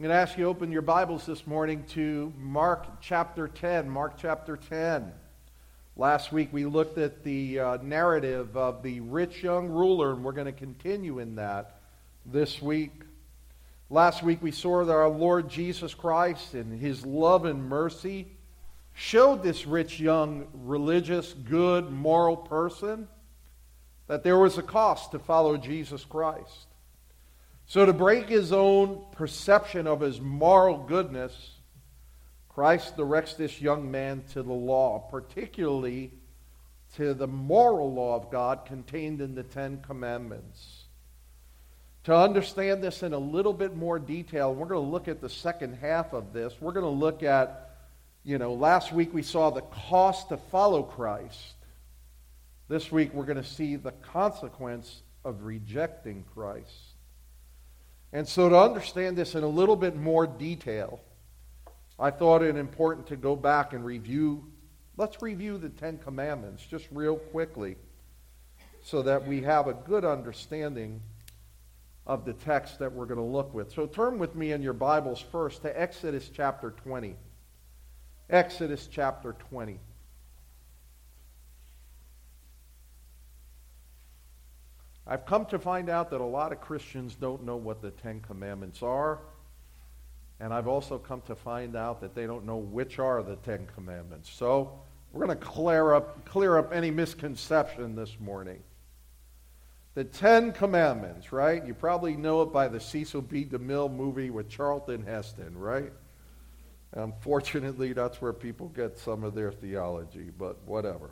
I'm going to ask you to open your Bibles this morning to Mark chapter 10. Mark chapter 10. Last week we looked at the uh, narrative of the rich young ruler, and we're going to continue in that this week. Last week we saw that our Lord Jesus Christ and his love and mercy showed this rich young religious, good, moral person that there was a cost to follow Jesus Christ. So, to break his own perception of his moral goodness, Christ directs this young man to the law, particularly to the moral law of God contained in the Ten Commandments. To understand this in a little bit more detail, we're going to look at the second half of this. We're going to look at, you know, last week we saw the cost to follow Christ. This week we're going to see the consequence of rejecting Christ. And so, to understand this in a little bit more detail, I thought it important to go back and review. Let's review the Ten Commandments just real quickly so that we have a good understanding of the text that we're going to look with. So, turn with me in your Bibles first to Exodus chapter 20. Exodus chapter 20. I've come to find out that a lot of Christians don't know what the Ten Commandments are. And I've also come to find out that they don't know which are the Ten Commandments. So we're going to clear up, clear up any misconception this morning. The Ten Commandments, right? You probably know it by the Cecil B. DeMille movie with Charlton Heston, right? Unfortunately, that's where people get some of their theology, but whatever.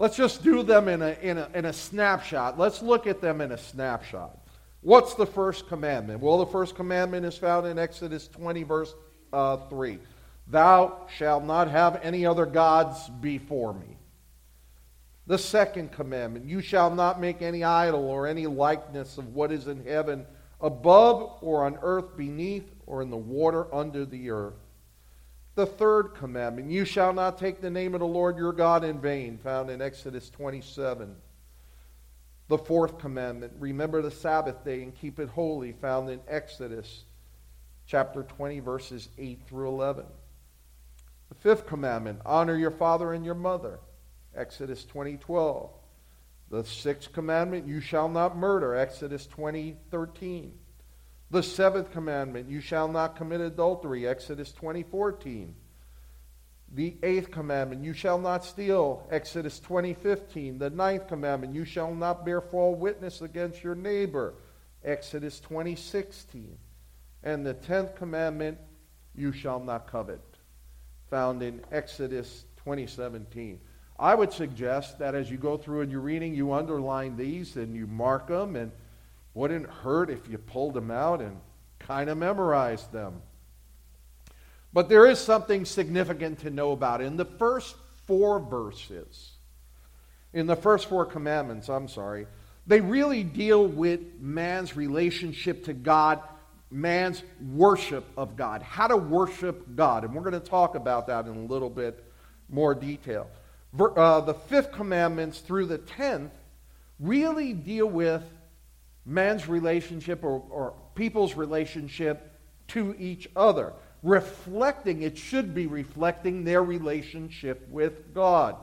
Let's just do them in a, in, a, in a snapshot. Let's look at them in a snapshot. What's the first commandment? Well, the first commandment is found in Exodus 20, verse uh, 3. Thou shalt not have any other gods before me. The second commandment, you shall not make any idol or any likeness of what is in heaven above or on earth beneath or in the water under the earth. The third commandment, you shall not take the name of the Lord your God in vain, found in Exodus 27. The fourth commandment, remember the Sabbath day and keep it holy, found in Exodus chapter 20, verses 8 through 11. The fifth commandment, honor your father and your mother, Exodus 20, 12. The sixth commandment, you shall not murder, Exodus 20, 13. The seventh commandment, you shall not commit adultery, Exodus 20:14. The eighth commandment, you shall not steal, Exodus 20:15. The ninth commandment, you shall not bear false witness against your neighbor, Exodus 20:16. And the tenth commandment, you shall not covet, found in Exodus 20:17. I would suggest that as you go through and you're reading, you underline these and you mark them and wouldn't hurt if you pulled them out and kind of memorized them. But there is something significant to know about. In the first four verses, in the first four commandments, I'm sorry, they really deal with man's relationship to God, man's worship of God, how to worship God. And we're going to talk about that in a little bit more detail. Uh, the fifth commandments through the tenth really deal with man's relationship or, or people's relationship to each other. Reflecting, it should be reflecting their relationship with God.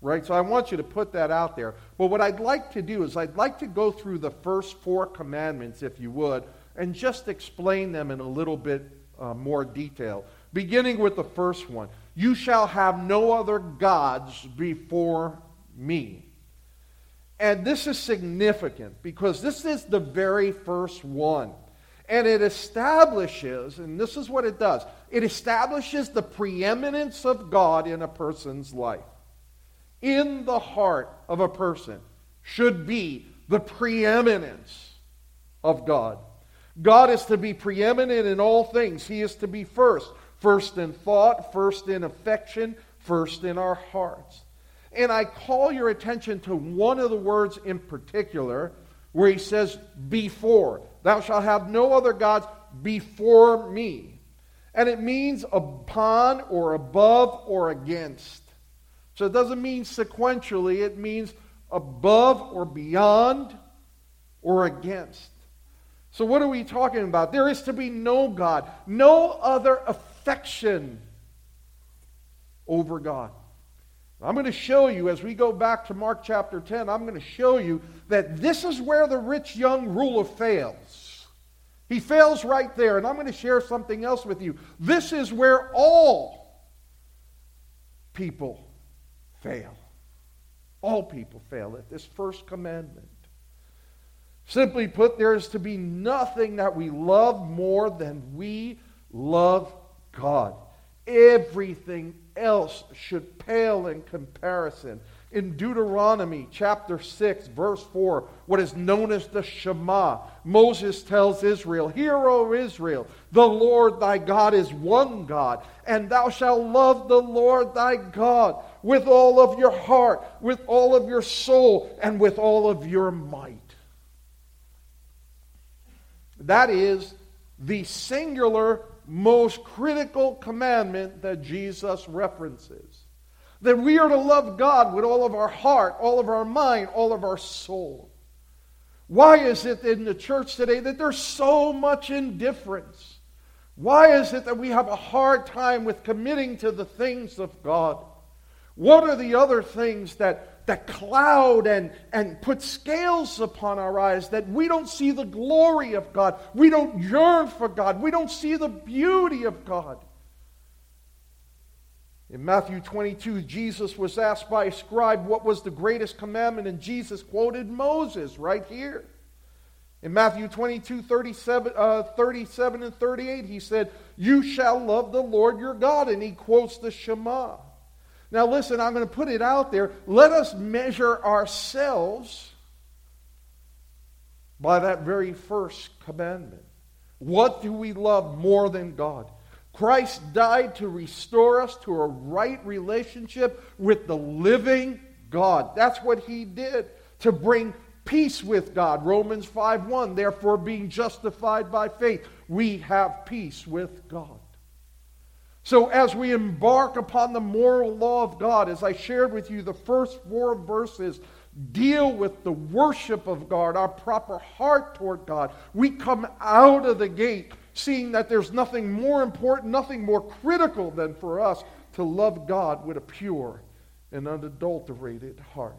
Right? So I want you to put that out there. But what I'd like to do is I'd like to go through the first four commandments, if you would, and just explain them in a little bit uh, more detail. Beginning with the first one You shall have no other gods before me. And this is significant because this is the very first one. And it establishes, and this is what it does it establishes the preeminence of God in a person's life. In the heart of a person should be the preeminence of God. God is to be preeminent in all things, He is to be first. First in thought, first in affection, first in our hearts. And I call your attention to one of the words in particular where he says, before. Thou shalt have no other gods before me. And it means upon or above or against. So it doesn't mean sequentially, it means above or beyond or against. So, what are we talking about? There is to be no God, no other affection over God. I'm going to show you as we go back to Mark chapter 10, I'm going to show you that this is where the rich young ruler fails. He fails right there, and I'm going to share something else with you. This is where all people fail. All people fail at this first commandment. Simply put, there is to be nothing that we love more than we love God. Everything else should pale in comparison. In Deuteronomy chapter 6, verse 4, what is known as the Shema, Moses tells Israel, Hear, O Israel, the Lord thy God is one God, and thou shalt love the Lord thy God with all of your heart, with all of your soul, and with all of your might. That is the singular, most critical commandment that Jesus references. That we are to love God with all of our heart, all of our mind, all of our soul. Why is it in the church today that there's so much indifference? Why is it that we have a hard time with committing to the things of God? What are the other things that that cloud and, and put scales upon our eyes that we don't see the glory of God. We don't yearn for God. We don't see the beauty of God. In Matthew 22, Jesus was asked by a scribe what was the greatest commandment, and Jesus quoted Moses right here. In Matthew 22, 37, uh, 37 and 38, he said, You shall love the Lord your God. And he quotes the Shema. Now, listen, I'm going to put it out there. Let us measure ourselves by that very first commandment. What do we love more than God? Christ died to restore us to a right relationship with the living God. That's what he did to bring peace with God. Romans 5:1. Therefore being justified by faith, we have peace with God. So, as we embark upon the moral law of God, as I shared with you, the first four verses deal with the worship of God, our proper heart toward God. We come out of the gate seeing that there's nothing more important, nothing more critical than for us to love God with a pure and unadulterated heart.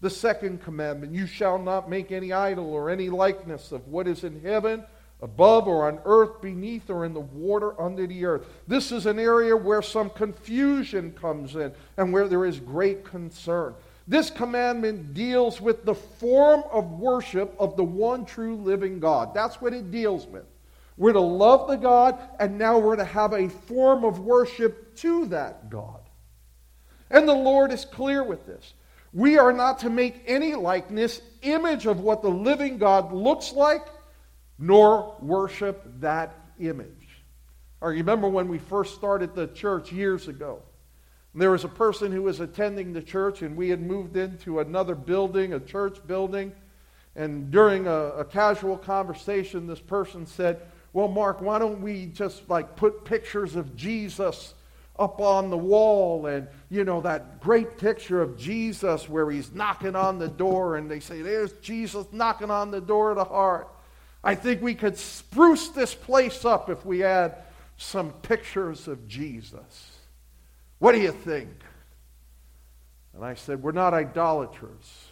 The second commandment you shall not make any idol or any likeness of what is in heaven above or on earth beneath or in the water under the earth. This is an area where some confusion comes in and where there is great concern. This commandment deals with the form of worship of the one true living God. That's what it deals with. We're to love the God, and now we're to have a form of worship to that God. And the Lord is clear with this. We are not to make any likeness, image of what the living God looks like nor worship that image. I remember when we first started the church years ago. There was a person who was attending the church, and we had moved into another building, a church building. And during a, a, casual conversation, this person said, Well, Mark, why don't we just like put pictures of Jesus up on the wall and, you know, that great picture of Jesus where he's knocking on the door, and they say, There's Jesus knocking on the door of the heart. I think we could spruce this place up if we had some pictures of Jesus. What do you think? And I said, We're not idolaters.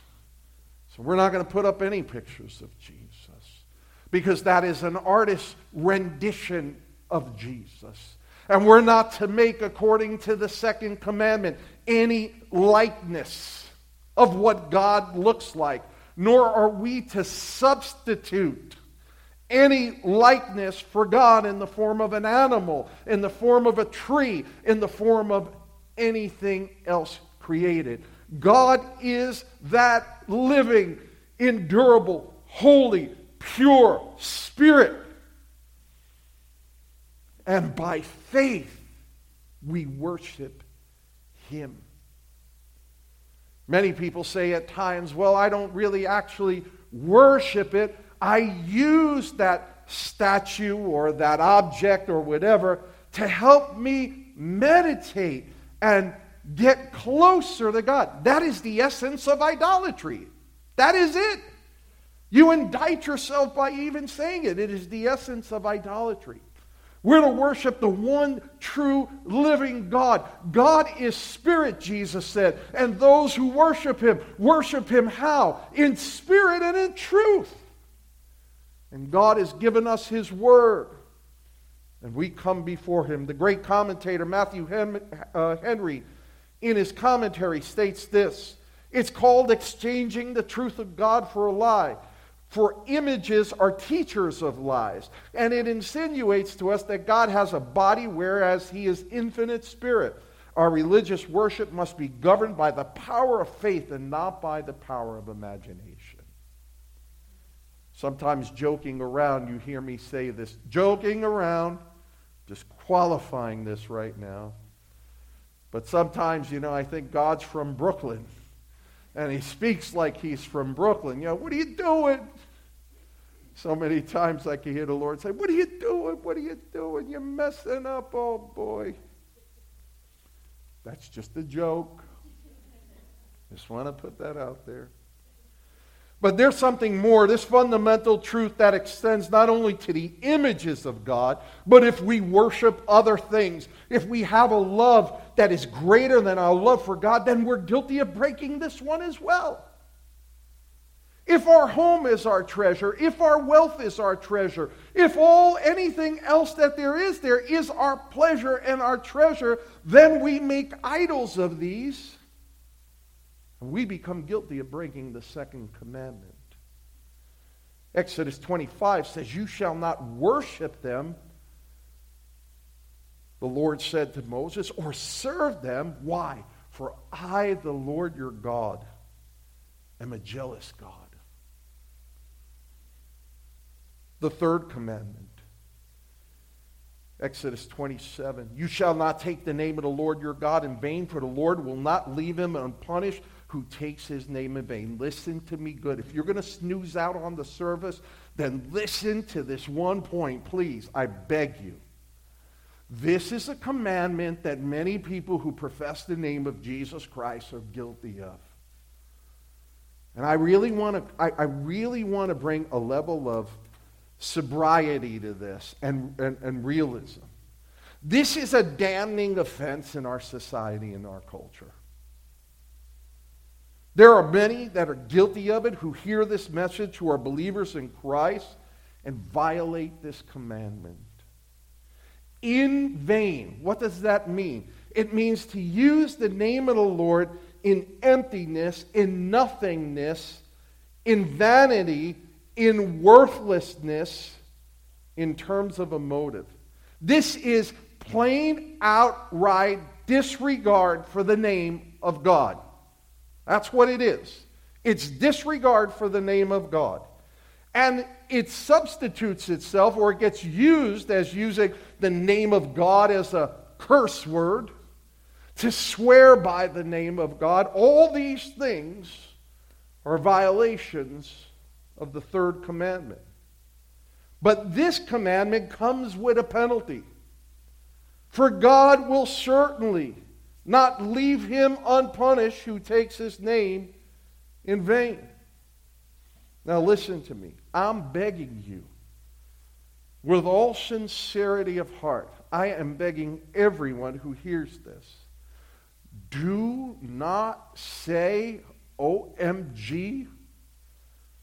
So we're not going to put up any pictures of Jesus because that is an artist's rendition of Jesus. And we're not to make, according to the second commandment, any likeness of what God looks like, nor are we to substitute any likeness for God in the form of an animal, in the form of a tree, in the form of anything else created. God is that living, endurable, holy, pure spirit. And by faith, we worship him. Many people say at times, well, I don't really actually worship it. I use that statue or that object or whatever to help me meditate and get closer to God. That is the essence of idolatry. That is it. You indict yourself by even saying it. It is the essence of idolatry. We're to worship the one true living God. God is spirit, Jesus said, and those who worship him worship him how? In spirit and in truth. And God has given us his word. And we come before him. The great commentator Matthew uh, Henry, in his commentary, states this It's called exchanging the truth of God for a lie. For images are teachers of lies. And it insinuates to us that God has a body, whereas he is infinite spirit. Our religious worship must be governed by the power of faith and not by the power of imagination. Sometimes joking around, you hear me say this. Joking around, just qualifying this right now. But sometimes, you know, I think God's from Brooklyn. And he speaks like he's from Brooklyn. You know, what are you doing? So many times I can hear the Lord say, What are you doing? What are you doing? You're messing up, oh boy. That's just a joke. Just want to put that out there. But there's something more, this fundamental truth that extends not only to the images of God, but if we worship other things, if we have a love that is greater than our love for God, then we're guilty of breaking this one as well. If our home is our treasure, if our wealth is our treasure, if all anything else that there is there is our pleasure and our treasure, then we make idols of these we become guilty of breaking the second commandment. Exodus 25 says, You shall not worship them, the Lord said to Moses, or serve them. Why? For I, the Lord your God, am a jealous God. The third commandment Exodus 27. You shall not take the name of the Lord your God in vain, for the Lord will not leave him unpunished who takes his name in vain. Listen to me good. If you're going to snooze out on the service, then listen to this one point, please. I beg you. This is a commandment that many people who profess the name of Jesus Christ are guilty of. And I really want to I, I really want to bring a level of sobriety to this and, and, and realism. This is a damning offense in our society and our culture. There are many that are guilty of it who hear this message, who are believers in Christ, and violate this commandment. In vain. What does that mean? It means to use the name of the Lord in emptiness, in nothingness, in vanity, in worthlessness, in terms of a motive. This is plain outright disregard for the name of God. That's what it is. It's disregard for the name of God. And it substitutes itself, or it gets used as using the name of God as a curse word, to swear by the name of God. All these things are violations of the third commandment. But this commandment comes with a penalty. For God will certainly not leave him unpunished who takes his name in vain. Now, listen to me. I'm begging you, with all sincerity of heart, I am begging everyone who hears this do not say OMG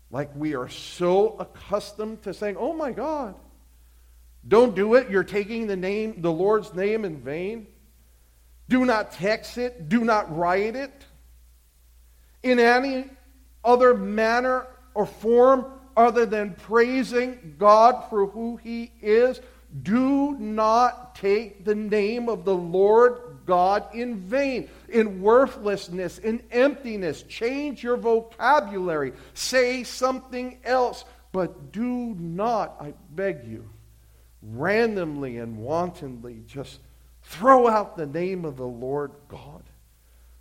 like we are so accustomed to saying, oh my God. Don't do it. You're taking the name, the Lord's name in vain. Do not text it. Do not write it. In any other manner or form other than praising God for who He is, do not take the name of the Lord God in vain, in worthlessness, in emptiness. Change your vocabulary. Say something else. But do not, I beg you, randomly and wantonly just Throw out the name of the Lord God.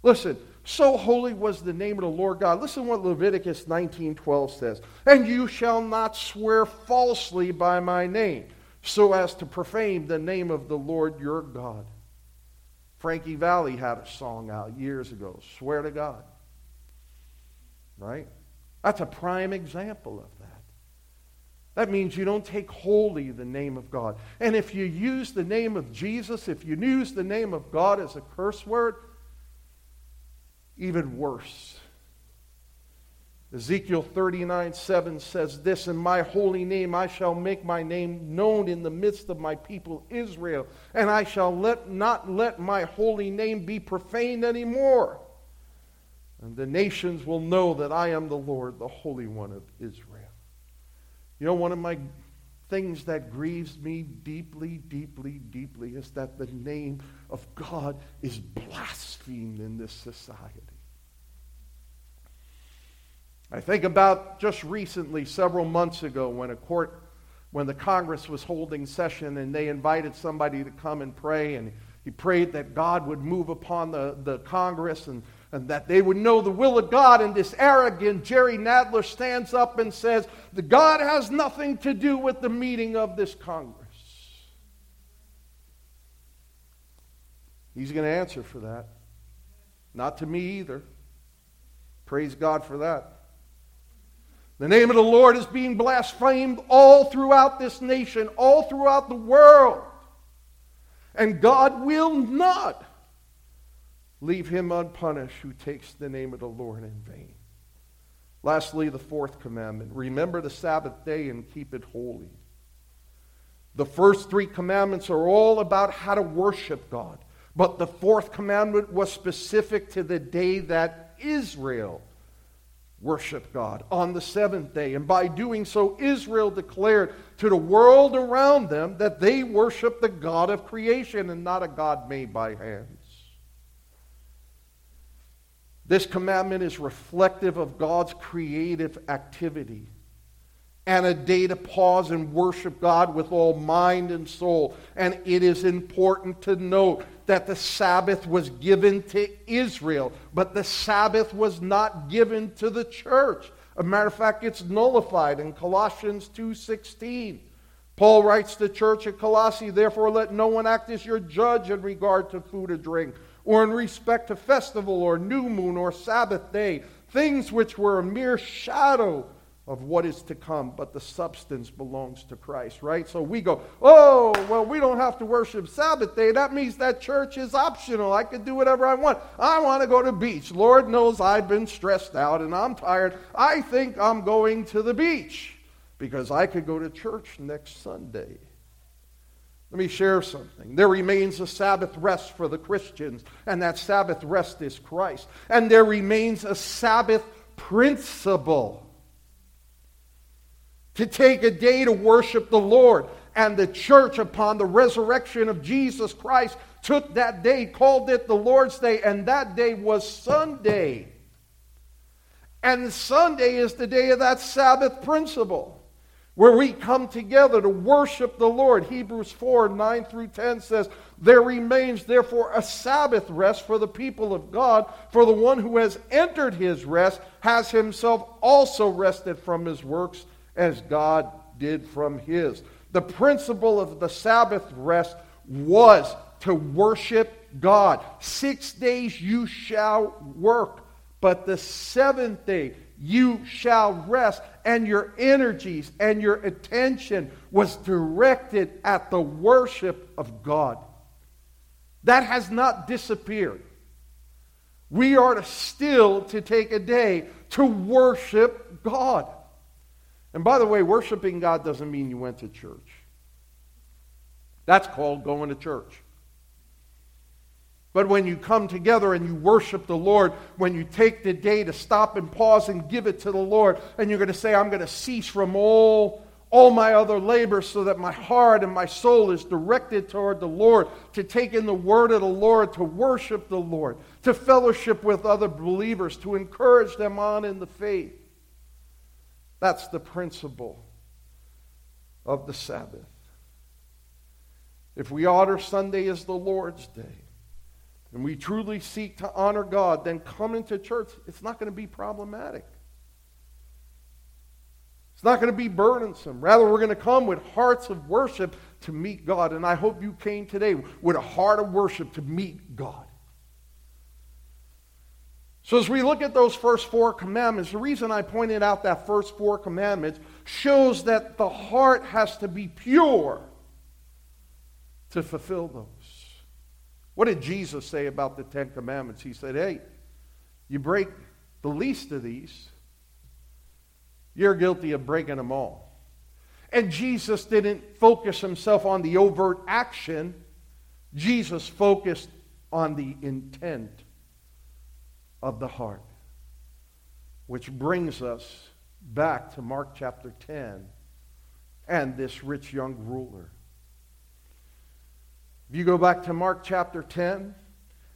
Listen, so holy was the name of the Lord God. Listen what Leviticus 19:12 says. And you shall not swear falsely by my name, so as to profane the name of the Lord your God. Frankie Valli had a song out years ago, Swear to God. Right? That's a prime example of that. That means you don't take holy the name of God. And if you use the name of Jesus, if you use the name of God as a curse word, even worse. Ezekiel 39 7 says this In my holy name I shall make my name known in the midst of my people Israel, and I shall let, not let my holy name be profaned anymore. And the nations will know that I am the Lord, the Holy One of Israel. You know, one of my things that grieves me deeply, deeply, deeply is that the name of God is blasphemed in this society. I think about just recently, several months ago, when a court, when the Congress was holding session and they invited somebody to come and pray, and he prayed that God would move upon the, the Congress and, and that they would know the will of God. And this arrogant Jerry Nadler stands up and says, The God has nothing to do with the meeting of this Congress. He's going to answer for that. Not to me either. Praise God for that. The name of the Lord is being blasphemed all throughout this nation, all throughout the world. And God will not leave him unpunished who takes the name of the Lord in vain. Lastly, the fourth commandment remember the Sabbath day and keep it holy. The first three commandments are all about how to worship God, but the fourth commandment was specific to the day that Israel worship God on the seventh day. And by doing so, Israel declared to the world around them that they worship the God of creation and not a God made by hands. This commandment is reflective of God's creative activity and a day to pause and worship God with all mind and soul. And it is important to note that the Sabbath was given to Israel, but the Sabbath was not given to the church. A matter of fact, it's nullified in Colossians 2:16. Paul writes to the church at Colossae, therefore let no one act as your judge in regard to food or drink, or in respect to festival or new moon or Sabbath day, things which were a mere shadow of what is to come, but the substance belongs to Christ, right? So we go, oh, well, we don't have to worship Sabbath day. That means that church is optional. I can do whatever I want. I want to go to beach. Lord knows I've been stressed out and I'm tired. I think I'm going to the beach because I could go to church next Sunday. Let me share something. There remains a Sabbath rest for the Christians, and that Sabbath rest is Christ. And there remains a Sabbath principle to take a day to worship the Lord. And the church, upon the resurrection of Jesus Christ, took that day, called it the Lord's Day, and that day was Sunday. And Sunday is the day of that Sabbath principle where we come together to worship the Lord. Hebrews 4 9 through 10 says, There remains therefore a Sabbath rest for the people of God, for the one who has entered his rest has himself also rested from his works as God did from his. The principle of the Sabbath rest was to worship God. Six days you shall work, but the seventh day you shall rest. And your energies and your attention was directed at the worship of God. That has not disappeared. We are to still to take a day to worship God. And by the way, worshiping God doesn't mean you went to church. That's called going to church. But when you come together and you worship the Lord, when you take the day to stop and pause and give it to the Lord, and you're going to say, I'm going to cease from all, all my other labor so that my heart and my soul is directed toward the Lord, to take in the word of the Lord, to worship the Lord, to fellowship with other believers, to encourage them on in the faith. That's the principle of the Sabbath. If we honor Sunday as the Lord's day, and we truly seek to honor God, then coming to church, it's not going to be problematic. It's not going to be burdensome. Rather, we're going to come with hearts of worship to meet God. And I hope you came today with a heart of worship to meet God. So, as we look at those first four commandments, the reason I pointed out that first four commandments shows that the heart has to be pure to fulfill those. What did Jesus say about the Ten Commandments? He said, Hey, you break the least of these, you're guilty of breaking them all. And Jesus didn't focus himself on the overt action, Jesus focused on the intent of the heart. Which brings us back to Mark chapter 10 and this rich young ruler. If you go back to Mark chapter 10,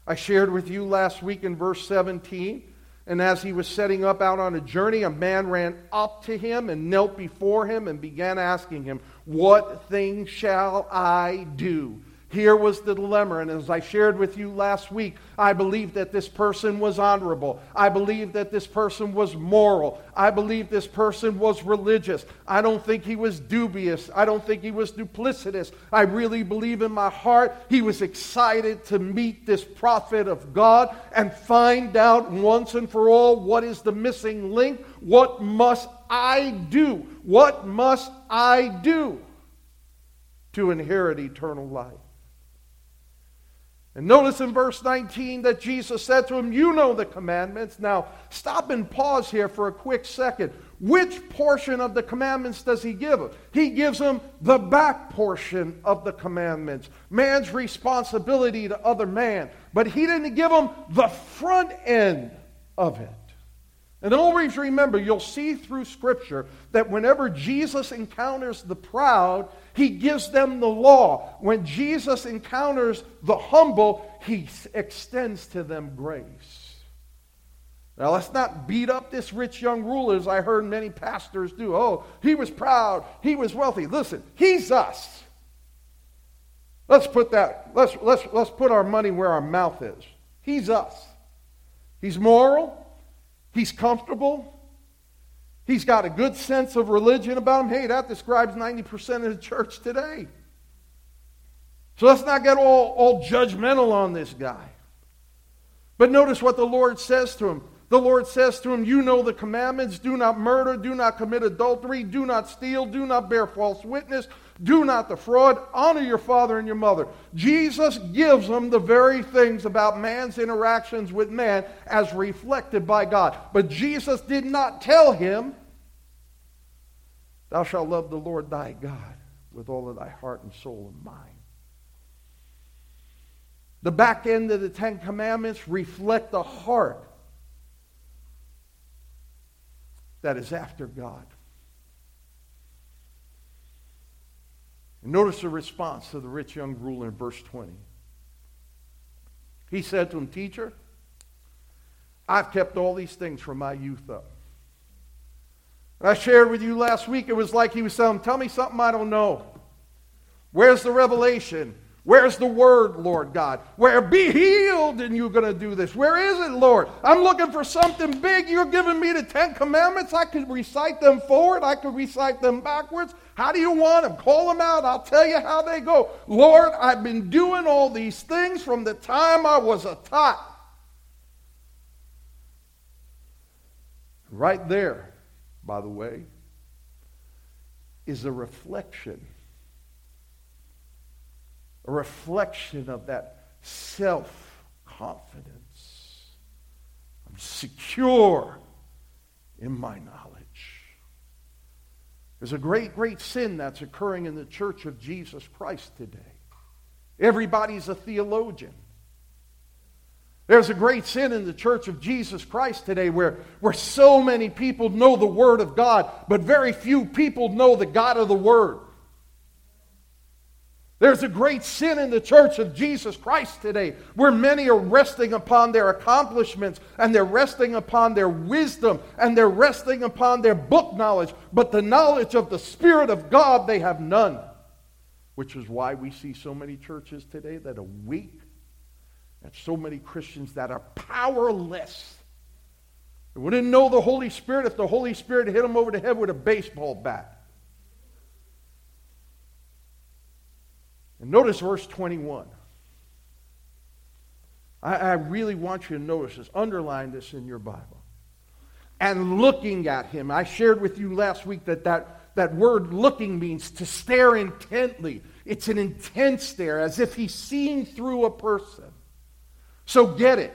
I shared with you last week in verse 17. And as he was setting up out on a journey, a man ran up to him and knelt before him and began asking him, What thing shall I do? Here was the dilemma, and as I shared with you last week, I believe that this person was honorable. I believe that this person was moral. I believe this person was religious. I don't think he was dubious. I don't think he was duplicitous. I really believe in my heart he was excited to meet this prophet of God and find out once and for all what is the missing link. What must I do? What must I do to inherit eternal life? And notice in verse 19 that Jesus said to him, You know the commandments. Now, stop and pause here for a quick second. Which portion of the commandments does he give him? He gives him the back portion of the commandments, man's responsibility to other man. But he didn't give him the front end of it. And always remember, you'll see through Scripture that whenever Jesus encounters the proud, he gives them the law. When Jesus encounters the humble, he extends to them grace. Now, let's not beat up this rich young ruler as I heard many pastors do. Oh, he was proud, he was wealthy. Listen, he's us. Let's put that, let's, let's, let's put our money where our mouth is. He's us. He's moral, he's comfortable, He's got a good sense of religion about him. Hey, that describes 90% of the church today. So let's not get all, all judgmental on this guy. But notice what the Lord says to him. The Lord says to him, You know the commandments do not murder, do not commit adultery, do not steal, do not bear false witness, do not defraud, honor your father and your mother. Jesus gives them the very things about man's interactions with man as reflected by God. But Jesus did not tell him Thou shalt love the Lord thy God with all of thy heart and soul and mind. The back end of the Ten Commandments reflect the heart that is after God. And notice the response to the rich young ruler in verse 20. He said to him, Teacher, I've kept all these things from my youth up. And I shared with you last week, it was like he was saying, Tell me something I don't know. Where's the revelation? Where's the word, Lord God? Where be healed and you're going to do this. Where is it, Lord? I'm looking for something big. You're giving me the Ten Commandments. I could recite them forward. I could recite them backwards. How do you want them? Call them out. I'll tell you how they go. Lord, I've been doing all these things from the time I was a tot. Right there by the way, is a reflection. A reflection of that self confidence. I'm secure in my knowledge. There's a great, great sin that's occurring in the church of Jesus Christ today. Everybody's a theologian. There's a great sin in the church of Jesus Christ today where, where so many people know the Word of God, but very few people know the God of the Word. There's a great sin in the church of Jesus Christ today where many are resting upon their accomplishments and they're resting upon their wisdom and they're resting upon their book knowledge, but the knowledge of the Spirit of God they have none. Which is why we see so many churches today that are weak and so many Christians that are powerless. They wouldn't know the Holy Spirit if the Holy Spirit hit them over the head with a baseball bat. And notice verse 21. I, I really want you to notice this, underline this in your Bible. And looking at him. I shared with you last week that that, that word looking means to stare intently. It's an intense stare, as if he's seeing through a person. So get it.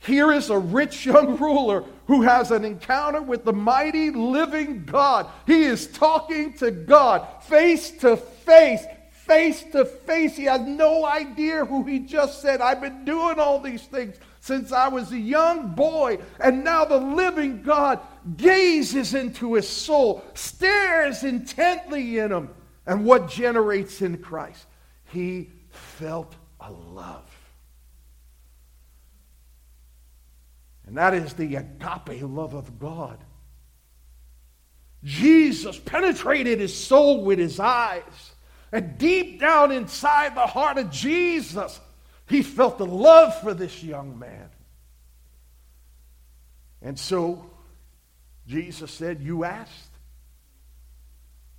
Here is a rich young ruler who has an encounter with the mighty living God. He is talking to God face to face, face to face. He has no idea who he just said. I've been doing all these things since I was a young boy, and now the living God gazes into his soul, stares intently in him, and what generates in Christ? He felt a love. And that is the agape love of God. Jesus penetrated his soul with his eyes. And deep down inside the heart of Jesus, he felt the love for this young man. And so Jesus said, You asked,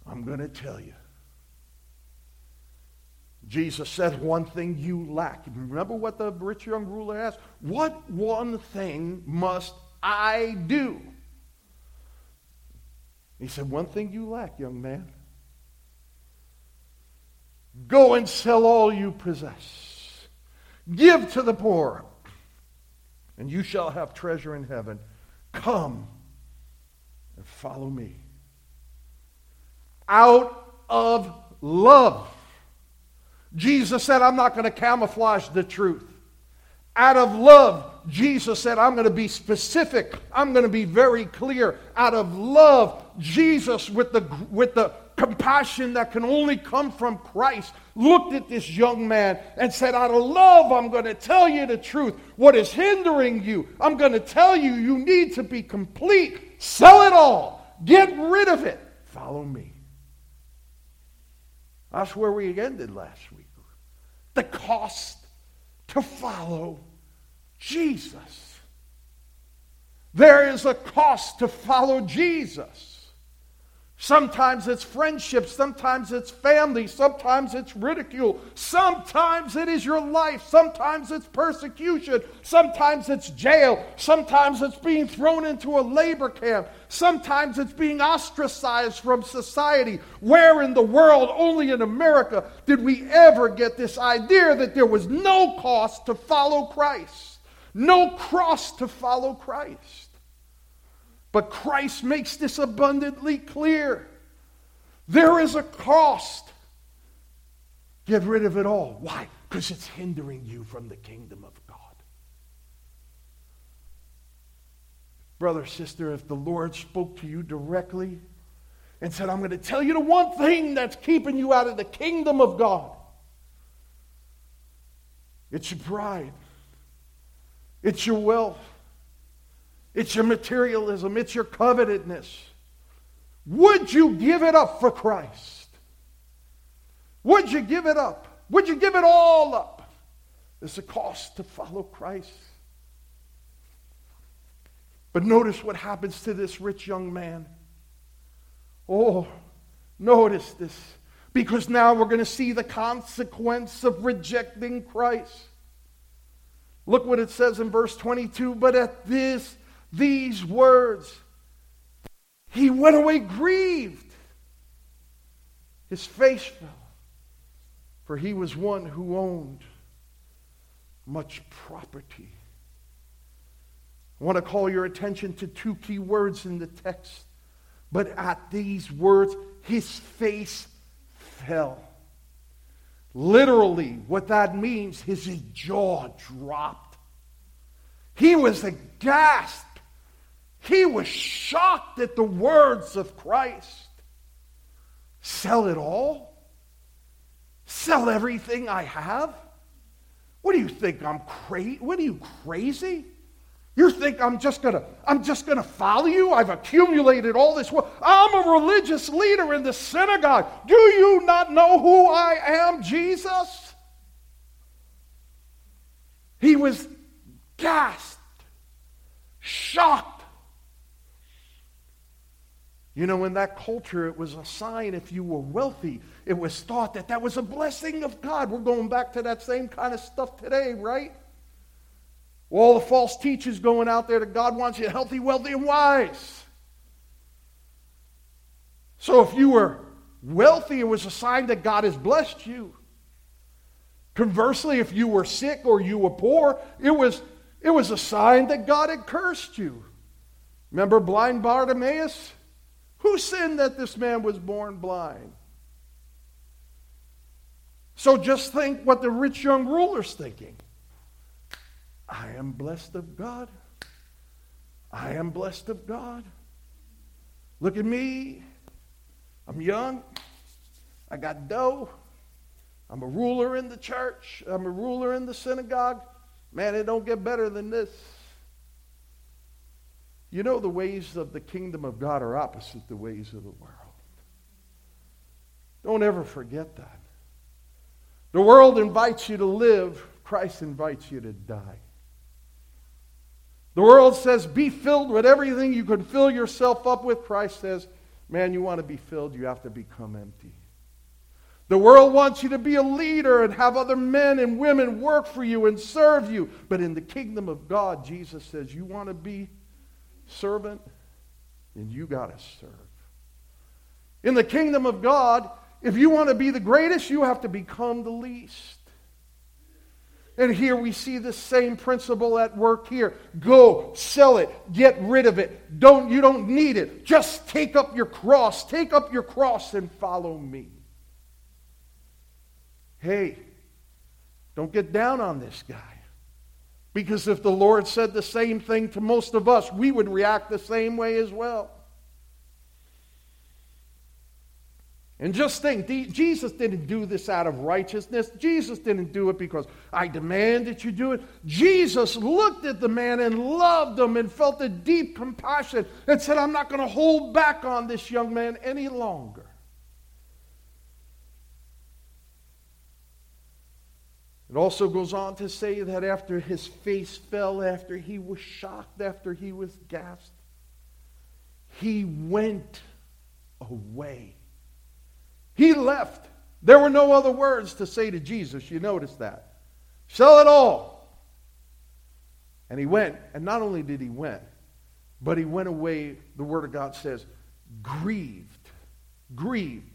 I'm going to tell you. Jesus said, One thing you lack. Remember what the rich young ruler asked? What one thing must I do? He said, One thing you lack, young man. Go and sell all you possess, give to the poor, and you shall have treasure in heaven. Come and follow me. Out of love Jesus said, I'm not going to camouflage the truth. Out of love, Jesus said, I'm going to be specific. I'm going to be very clear. Out of love, Jesus, with the, with the compassion that can only come from Christ, looked at this young man and said, Out of love, I'm going to tell you the truth. What is hindering you? I'm going to tell you, you need to be complete. Sell it all. Get rid of it. Follow me. That's where we ended last week. The cost to follow Jesus. There is a cost to follow Jesus. Sometimes it's friendship, sometimes it's family, sometimes it's ridicule, sometimes it is your life, sometimes it's persecution, sometimes it's jail, sometimes it's being thrown into a labor camp, sometimes it's being ostracized from society. Where in the world, only in America, did we ever get this idea that there was no cost to follow Christ, no cross to follow Christ? But Christ makes this abundantly clear. There is a cost. Get rid of it all. Why? Because it's hindering you from the kingdom of God. Brother, sister, if the Lord spoke to you directly and said, I'm going to tell you the one thing that's keeping you out of the kingdom of God, it's your pride, it's your wealth. It's your materialism. It's your covetousness. Would you give it up for Christ? Would you give it up? Would you give it all up? There's a cost to follow Christ. But notice what happens to this rich young man. Oh, notice this. Because now we're going to see the consequence of rejecting Christ. Look what it says in verse 22. But at this these words, he went away grieved. His face fell, for he was one who owned much property. I want to call your attention to two key words in the text. But at these words, his face fell. Literally, what that means is his jaw dropped. He was aghast he was shocked at the words of Christ. Sell it all? Sell everything I have? What do you think I'm crazy? What are you crazy? You think I'm just gonna I'm just gonna follow you? I've accumulated all this wealth. I'm a religious leader in the synagogue. Do you not know who I am, Jesus? He was gasped, shocked you know, in that culture, it was a sign if you were wealthy. It was thought that that was a blessing of God. We're going back to that same kind of stuff today, right? All the false teachers going out there that God wants you healthy, wealthy, and wise. So if you were wealthy, it was a sign that God has blessed you. Conversely, if you were sick or you were poor, it was, it was a sign that God had cursed you. Remember blind Bartimaeus? Who sinned that this man was born blind? So just think what the rich young ruler's thinking. I am blessed of God. I am blessed of God. Look at me. I'm young. I got dough. I'm a ruler in the church. I'm a ruler in the synagogue. Man, it don't get better than this. You know, the ways of the kingdom of God are opposite the ways of the world. Don't ever forget that. The world invites you to live, Christ invites you to die. The world says, be filled with everything you can fill yourself up with. Christ says, man, you want to be filled, you have to become empty. The world wants you to be a leader and have other men and women work for you and serve you. But in the kingdom of God, Jesus says, you want to be servant, then you got to serve. In the kingdom of God, if you want to be the greatest, you have to become the least. And here we see the same principle at work here. Go, sell it, get rid of it. Don't you don't need it. Just take up your cross. Take up your cross and follow me. Hey, don't get down on this guy. Because if the Lord said the same thing to most of us, we would react the same way as well. And just think, Jesus didn't do this out of righteousness. Jesus didn't do it because I demand that you do it. Jesus looked at the man and loved him and felt a deep compassion and said, I'm not going to hold back on this young man any longer. It also goes on to say that after his face fell, after he was shocked, after he was gasped, he went away. He left. There were no other words to say to Jesus. You notice that. Sell it all. And he went. And not only did he went, but he went away, the Word of God says, grieved. Grieved.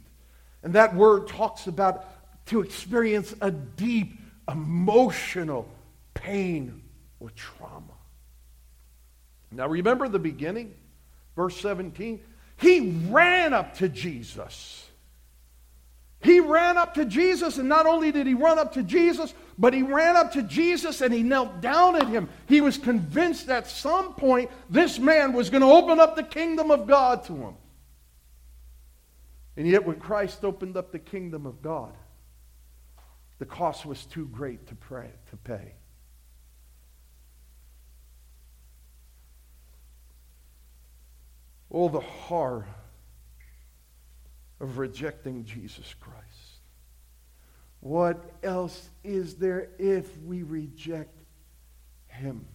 And that word talks about to experience a deep emotional pain or trauma. Now remember the beginning, verse 17? He ran up to Jesus. He ran up to Jesus, and not only did he run up to Jesus, but he ran up to Jesus and he knelt down at him. He was convinced at some point this man was going to open up the kingdom of God to him. And yet, when Christ opened up the kingdom of God, the cost was too great to, pray, to pay. Oh, the horror of rejecting Jesus Christ. What else is there if we reject him?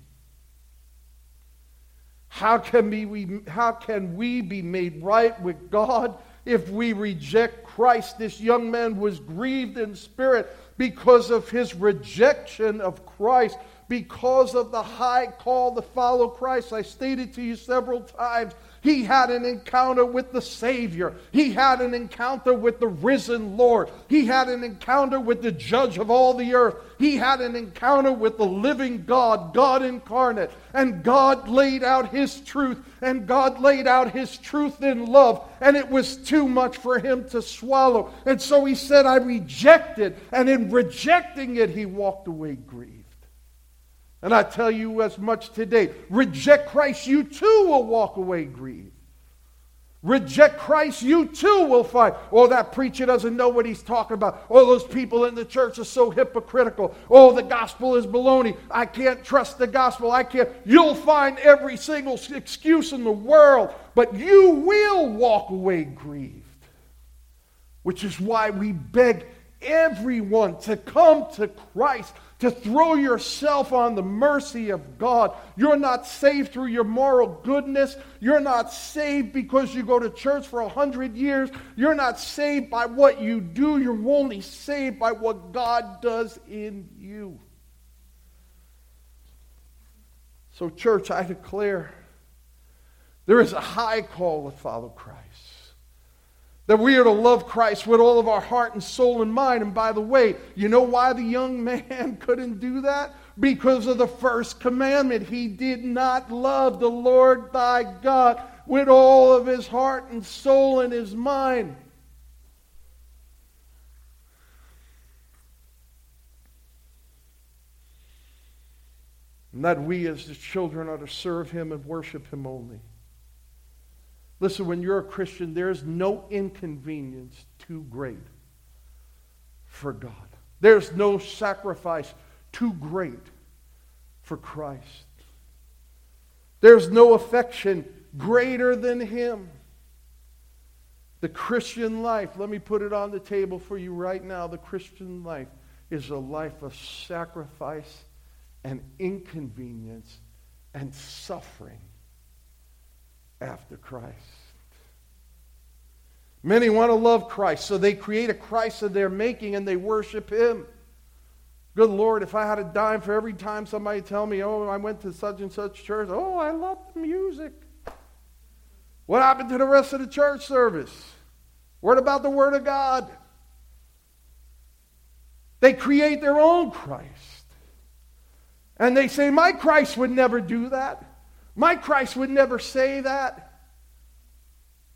How can, we, how can we be made right with God if we reject Christ? This young man was grieved in spirit because of his rejection of Christ, because of the high call to follow Christ. I stated to you several times he had an encounter with the Savior. He had an encounter with the risen Lord. He had an encounter with the judge of all the earth. He had an encounter with the living God, God incarnate. And God laid out His truth, and God laid out His truth in love, and it was too much for him to swallow. And so he said, I reject it. And in rejecting it, he walked away grieved. And I tell you as much today reject Christ, you too will walk away grieved. Reject Christ, you too will find. Oh, that preacher doesn't know what he's talking about. Oh, those people in the church are so hypocritical. Oh, the gospel is baloney. I can't trust the gospel. I can't. You'll find every single excuse in the world, but you will walk away grieved. Which is why we beg everyone to come to Christ, to throw yourself on the mercy of God. You're not saved through your moral goodness. You're not saved because you go to church for a hundred years. You're not saved by what you do. You're only saved by what God does in you. So, church, I declare there is a high call to follow Christ. That we are to love Christ with all of our heart and soul and mind. And by the way, you know why the young man couldn't do that? Because of the first commandment. He did not love the Lord thy God with all of his heart and soul and his mind. And that we as the children are to serve him and worship him only. Listen, when you're a Christian, there's no inconvenience too great for God. There's no sacrifice too great for Christ. There's no affection greater than Him. The Christian life, let me put it on the table for you right now. The Christian life is a life of sacrifice and inconvenience and suffering after Christ. Many want to love Christ, so they create a Christ of their making and they worship Him. Good Lord, if I had a dime for every time somebody tell me, oh, I went to such and such church, oh, I love the music. What happened to the rest of the church service? What about the Word of God? They create their own Christ. And they say, My Christ would never do that. My Christ would never say that.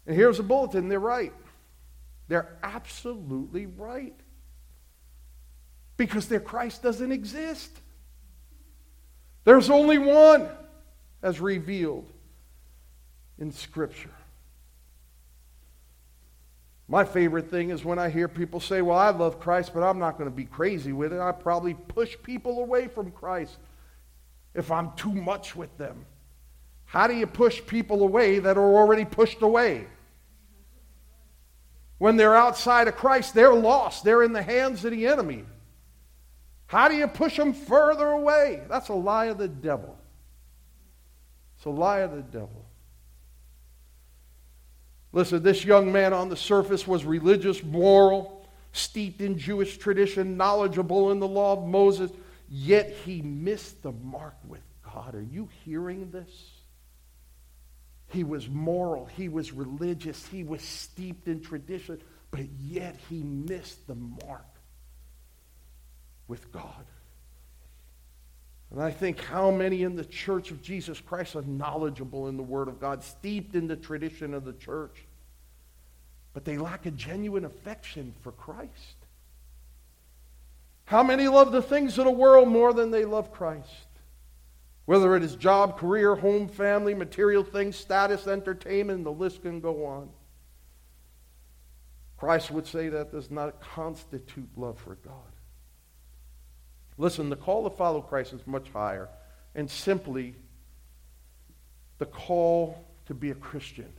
And here's a bulletin they're right. They're absolutely right. Because their Christ doesn't exist. There's only one as revealed in Scripture. My favorite thing is when I hear people say, Well, I love Christ, but I'm not going to be crazy with it. I probably push people away from Christ if I'm too much with them. How do you push people away that are already pushed away? When they're outside of Christ, they're lost. They're in the hands of the enemy. How do you push them further away? That's a lie of the devil. It's a lie of the devil. Listen, this young man on the surface was religious, moral, steeped in Jewish tradition, knowledgeable in the law of Moses, yet he missed the mark with God. Are you hearing this? He was moral, he was religious, he was steeped in tradition, but yet he missed the mark with God. And I think how many in the church of Jesus Christ are knowledgeable in the Word of God, steeped in the tradition of the church, but they lack a genuine affection for Christ. How many love the things of the world more than they love Christ? Whether it is job, career, home, family, material things, status, entertainment, the list can go on. Christ would say that does not constitute love for God. Listen, the call to follow Christ is much higher. And simply, the call to be a Christian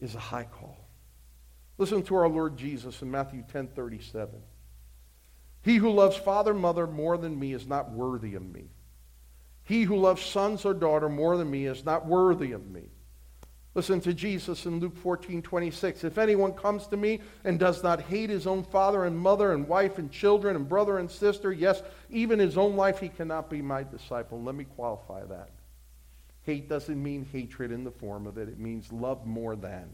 is a high call. Listen to our Lord Jesus in Matthew 10 37. He who loves father, mother more than me is not worthy of me. He who loves sons or daughter more than me is not worthy of me. Listen to Jesus in Luke 14, 26. If anyone comes to me and does not hate his own father and mother and wife and children and brother and sister, yes, even his own life, he cannot be my disciple. Let me qualify that. Hate doesn't mean hatred in the form of it, it means love more than.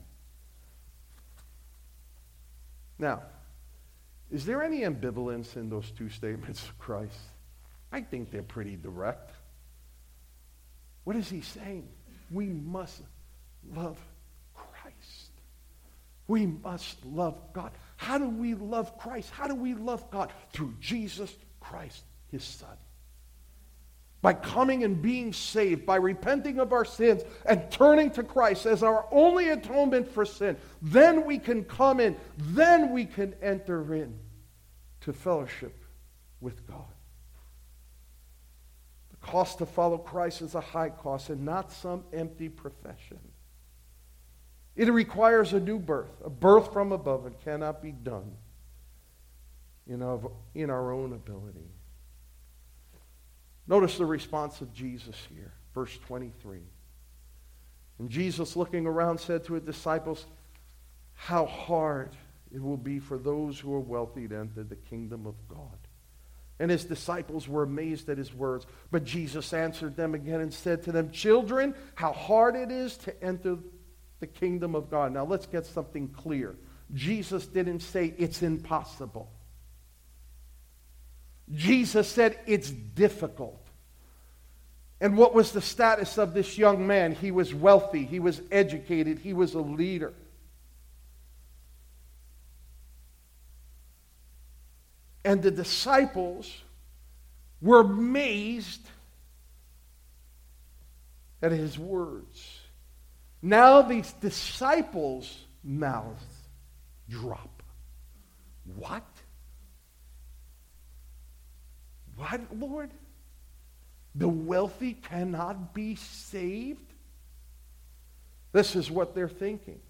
Now, is there any ambivalence in those two statements of Christ? I think they're pretty direct. What is he saying? We must love Christ. We must love God. How do we love Christ? How do we love God? Through Jesus Christ, his Son. By coming and being saved, by repenting of our sins and turning to Christ as our only atonement for sin, then we can come in, then we can enter in to fellowship with God cost to follow Christ is a high cost and not some empty profession. It requires a new birth, a birth from above, and cannot be done in our, in our own ability. Notice the response of Jesus here, verse 23. And Jesus, looking around, said to his disciples, How hard it will be for those who are wealthy to enter the kingdom of God. And his disciples were amazed at his words. But Jesus answered them again and said to them, Children, how hard it is to enter the kingdom of God. Now let's get something clear. Jesus didn't say it's impossible. Jesus said it's difficult. And what was the status of this young man? He was wealthy, he was educated, he was a leader. And the disciples were amazed at his words. Now these disciples' mouths drop. What? What, Lord? The wealthy cannot be saved? This is what they're thinking.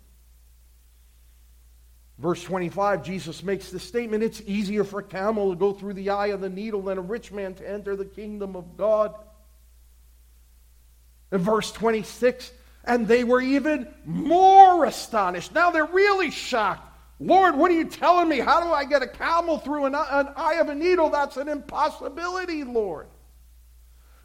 Verse 25, Jesus makes the statement it's easier for a camel to go through the eye of the needle than a rich man to enter the kingdom of God. In verse 26, and they were even more astonished. Now they're really shocked. Lord, what are you telling me? How do I get a camel through an, eye of a needle? That's an impossibility, Lord.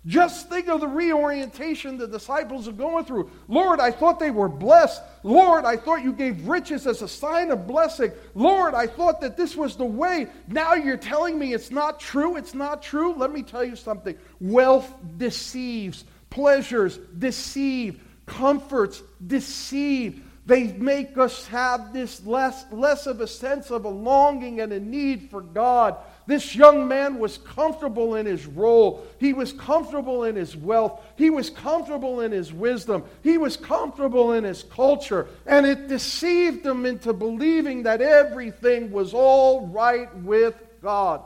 Just think of the reorientation the disciples are going through. Lord, I thought they were blessed. Lord, I thought you gave riches as a sign of blessing. Lord, I thought that this was the way. Now you're telling me it's not true. It's not true. Let me tell you something. Wealth deceives, pleasures deceive, comforts deceive. They make us have this less, less of a sense of a longing and a need for God. This young man was comfortable in his role. He was comfortable in his wealth. He was comfortable in his wisdom. He was comfortable in his culture. And it deceived him into believing that everything was all right with God.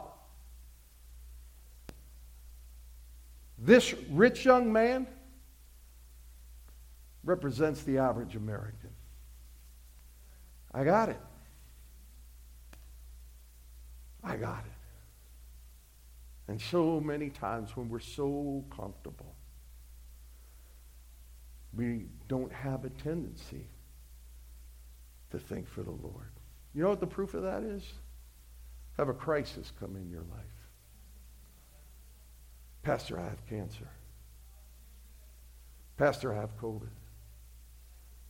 This rich young man represents the average American. I got it. I got it. And so many times when we're so comfortable, we don't have a tendency to think for the Lord. You know what the proof of that is? Have a crisis come in your life. Pastor, I have cancer. Pastor, I have COVID.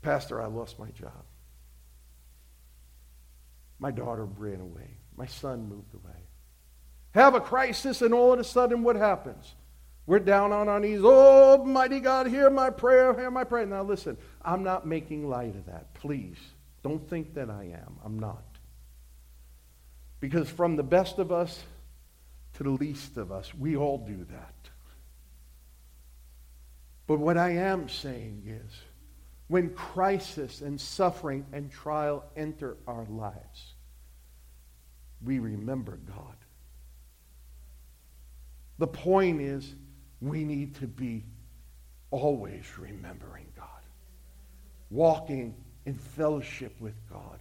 Pastor, I lost my job. My daughter ran away. My son moved away have a crisis, and all of a sudden, what happens? We're down on our knees. Oh, mighty God, hear my prayer, hear my prayer. Now, listen, I'm not making light of that. Please, don't think that I am. I'm not. Because from the best of us to the least of us, we all do that. But what I am saying is, when crisis and suffering and trial enter our lives, we remember God. The point is, we need to be always remembering God, walking in fellowship with God,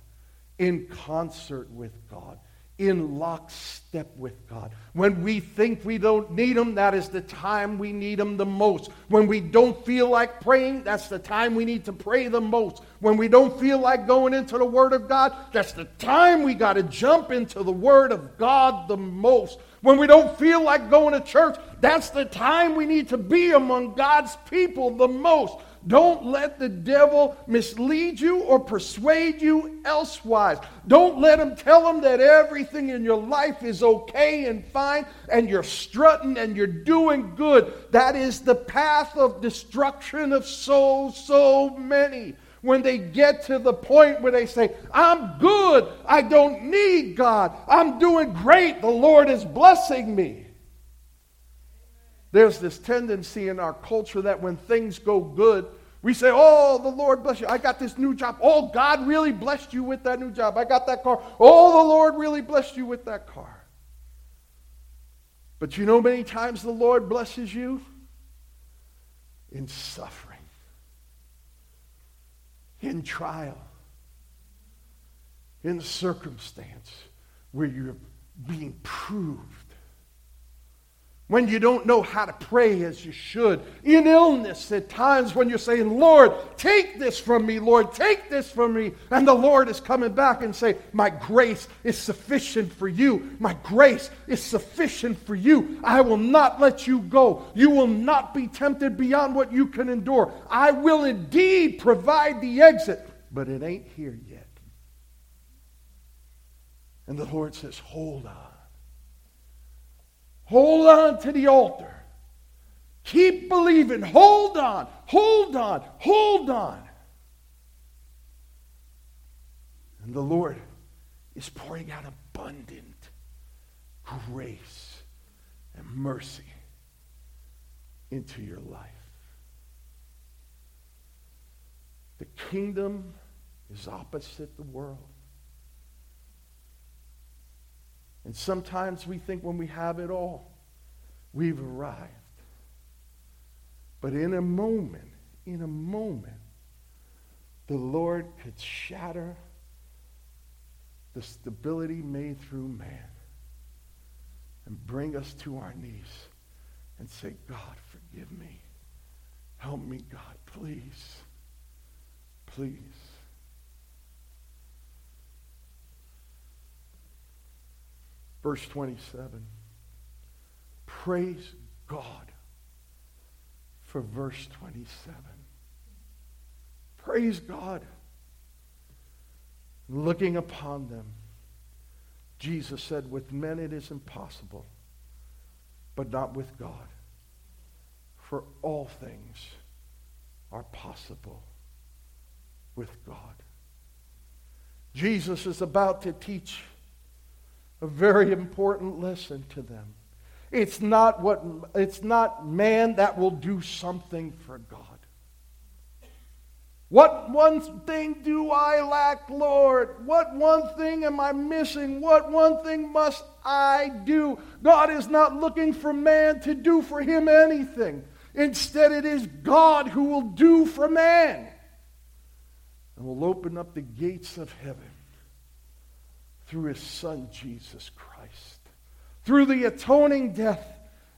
in concert with God, in lockstep with God. When we think we don't need Him, that is the time we need Him the most. When we don't feel like praying, that's the time we need to pray the most. When we don't feel like going into the Word of God, that's the time we got to jump into the Word of God the most. When we don't feel like going to church, that's the time we need to be among God's people the most. Don't let the devil mislead you or persuade you elsewise. Don't let him tell him that everything in your life is okay and fine and you're strutting and you're doing good. That is the path of destruction of so, so many. When they get to the point where they say, I'm good, I don't need God, I'm doing great, the Lord is blessing me. There's this tendency in our culture that when things go good, we say, Oh, the Lord bless you. I got this new job. Oh, God really blessed you with that new job. I got that car. Oh, the Lord really blessed you with that car. But you know, many times the Lord blesses you in suffering, in trial, in the circumstance where you're being proved when you don't know how to pray as you should, in illness at times when you're saying, Lord, take this from me, Lord, take this from me. And the Lord is coming back and saying, My grace is sufficient for you. My grace is sufficient for you. I will not let you go. You will not be tempted beyond what you can endure. I will indeed provide the exit, but it ain't here yet. And the Lord says, Hold on. Hold on to the altar. Keep believing. Hold on. Hold on. Hold on. And the Lord is pouring out abundant grace and mercy into your life. The kingdom is opposite the world. And sometimes we think when we have it all, we've arrived. But in a moment, in a moment, the Lord could shatter the stability made through man and bring us to our knees and say, God, forgive me. Help me, God, please. Please. Verse 27. Praise God for verse 27. Praise God. Looking upon them, Jesus said, With men it is impossible, but not with God. For all things are possible with God. Jesus is about to teach a very important lesson to them. It's not, what, it's not man that will do something for God. What one thing do I lack, Lord? What one thing am I missing? What one thing must I do? God is not looking for man to do for him anything. Instead, it is God who will do for man and will open up the gates of heaven through his son, Jesus Christ. Through the atoning death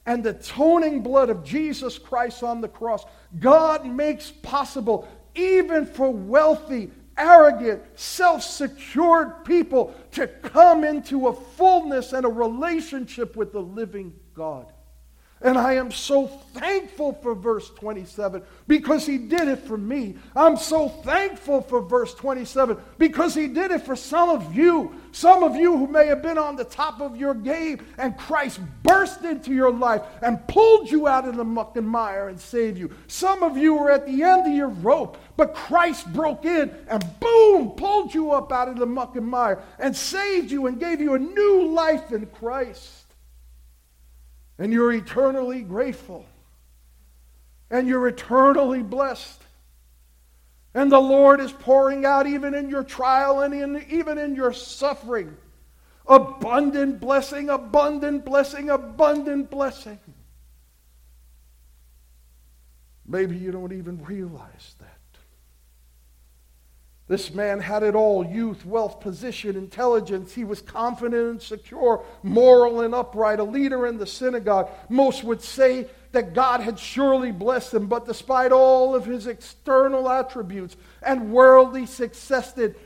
and the atoning blood of Jesus Christ on the cross, God makes possible, even for wealthy, arrogant, self secured people, to come into a fullness and a relationship with the living God. And I am so thankful for verse 27 because he did it for me. I'm so thankful for verse 27 because he did it for some of you. Some of you who may have been on the top of your game and Christ burst into your life and pulled you out of the muck and mire and saved you. Some of you were at the end of your rope, but Christ broke in and boom, pulled you up out of the muck and mire and saved you and gave you a new life in Christ and you're eternally grateful and you're eternally blessed. And the Lord is pouring out, even in your trial and in, even in your suffering, abundant blessing, abundant blessing, abundant blessing. Maybe you don't even realize. This man had it all youth, wealth, position, intelligence. He was confident and secure, moral and upright, a leader in the synagogue. Most would say that God had surely blessed him, but despite all of his external attributes and worldly successes,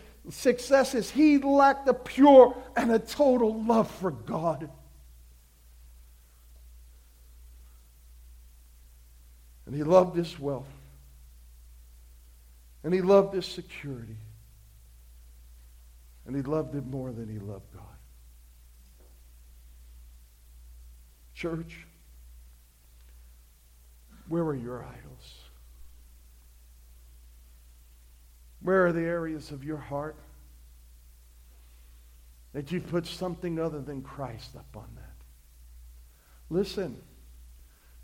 he lacked a pure and a total love for God. And he loved his wealth. And he loved his security. And he loved it more than he loved God. Church, where are your idols? Where are the areas of your heart that you've put something other than Christ up on that? Listen.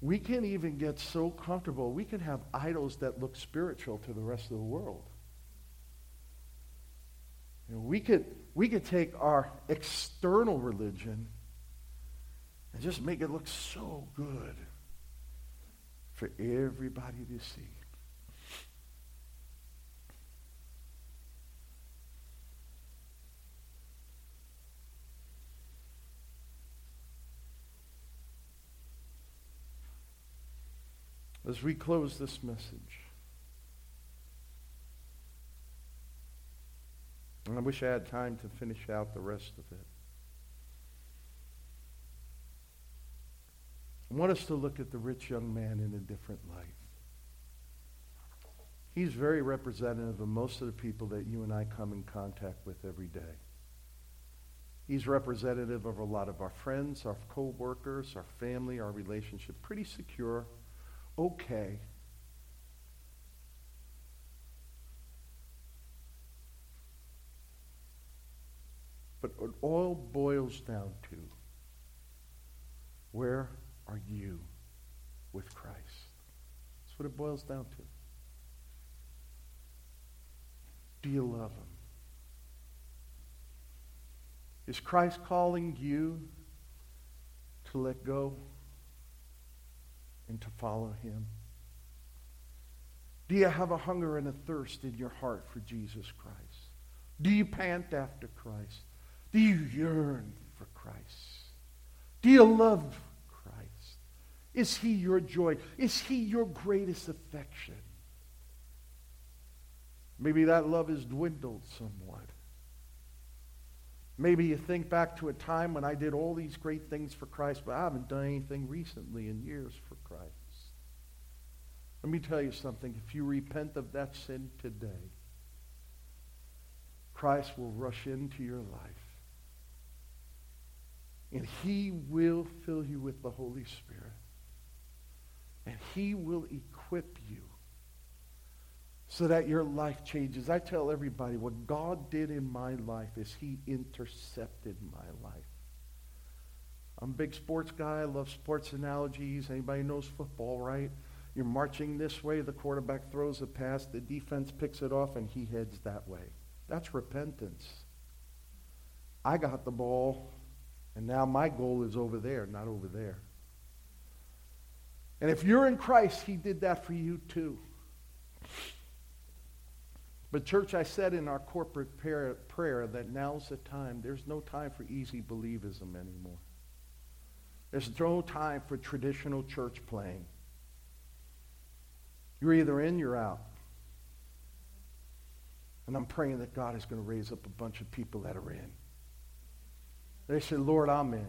We can even get so comfortable. We can have idols that look spiritual to the rest of the world. You know, we could we could take our external religion and just make it look so good for everybody to see. As we close this message, and I wish I had time to finish out the rest of it. I want us to look at the rich young man in a different light. He's very representative of most of the people that you and I come in contact with every day. He's representative of a lot of our friends, our co-workers, our family, our relationship. Pretty secure, okay. But it all boils down to where are you with Christ? That's what it boils down to. Do you love him? Is Christ calling you to let go and to follow him? Do you have a hunger and a thirst in your heart for Jesus Christ? Do you pant after Christ? Do you yearn for Christ? Do you love Christ? is he your joy? Is he your greatest affection? Maybe that love has dwindled somewhat. Maybe you think back to a time when I did all these great things for Christ, but I haven't done anything recently in years for Christ. Let me tell you something. If you repent of that sin today, Christ will rush into your life. And he will fill you with the Holy Spirit. And he will equip you so that your life changes. I tell everybody what God did in my life is he intercepted my life. I'm a big sports guy. I love sports analogies. Anybody knows football, right? You're marching this way, the quarterback throws a pass, the defense picks it off, and he heads that way. That's repentance. I got the ball, and now my goal is over there, not over there. And if you're in Christ, he did that for you too. But, church, I said in our corporate prayer, prayer, that now's the time. There's no time for easy believism anymore. There's no time for traditional church playing. You're either in, you're out. And I'm praying that God is going to raise up a bunch of people that are in. They say, Lord, I'm in.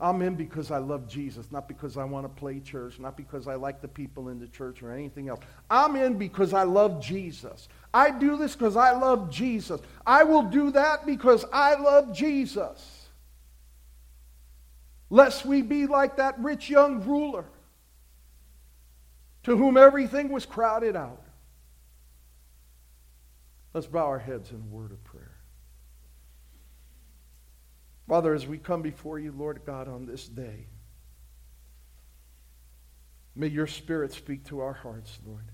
I'm in because I love Jesus, not because I want to play church, not because I like the people in the church or anything else. I'm in because I love Jesus. I do this because I love Jesus. I will do that because I love Jesus. Lest we be like that rich young ruler to whom everything was crowded out. Let's bow our heads in a word of prayer. Father, as we come before you, Lord God, on this day, may your Spirit speak to our hearts, Lord.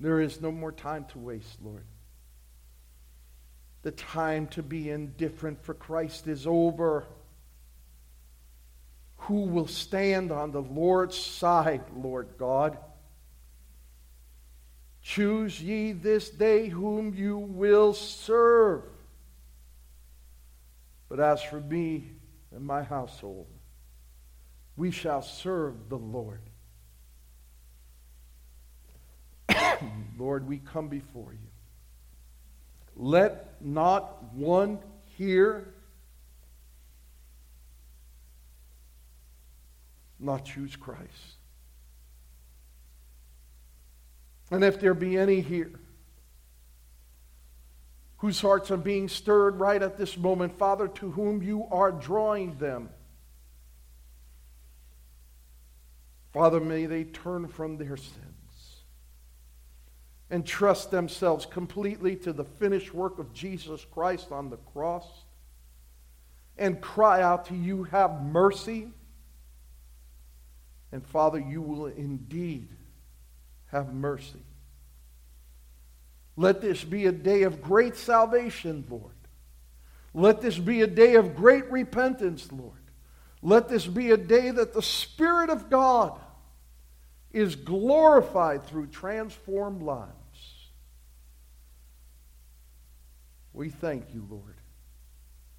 There is no more time to waste, Lord. The time to be indifferent for Christ is over. Who will stand on the Lord's side, Lord God? Choose ye this day whom you will serve. But as for me and my household, we shall serve the Lord. Lord, we come before you. Let not one here not choose Christ. And if there be any here whose hearts are being stirred right at this moment, Father, to whom you are drawing them, Father, may they turn from their sins and trust themselves completely to the finished work of Jesus Christ on the cross and cry out to you, have mercy. And Father, you will indeed have mercy. Let this be a day of great salvation, Lord. Let this be a day of great repentance, Lord. Let this be a day that the Spirit of God is glorified through transformed lives. We thank you, Lord.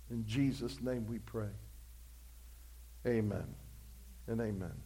In Jesus' name we pray. Amen and amen.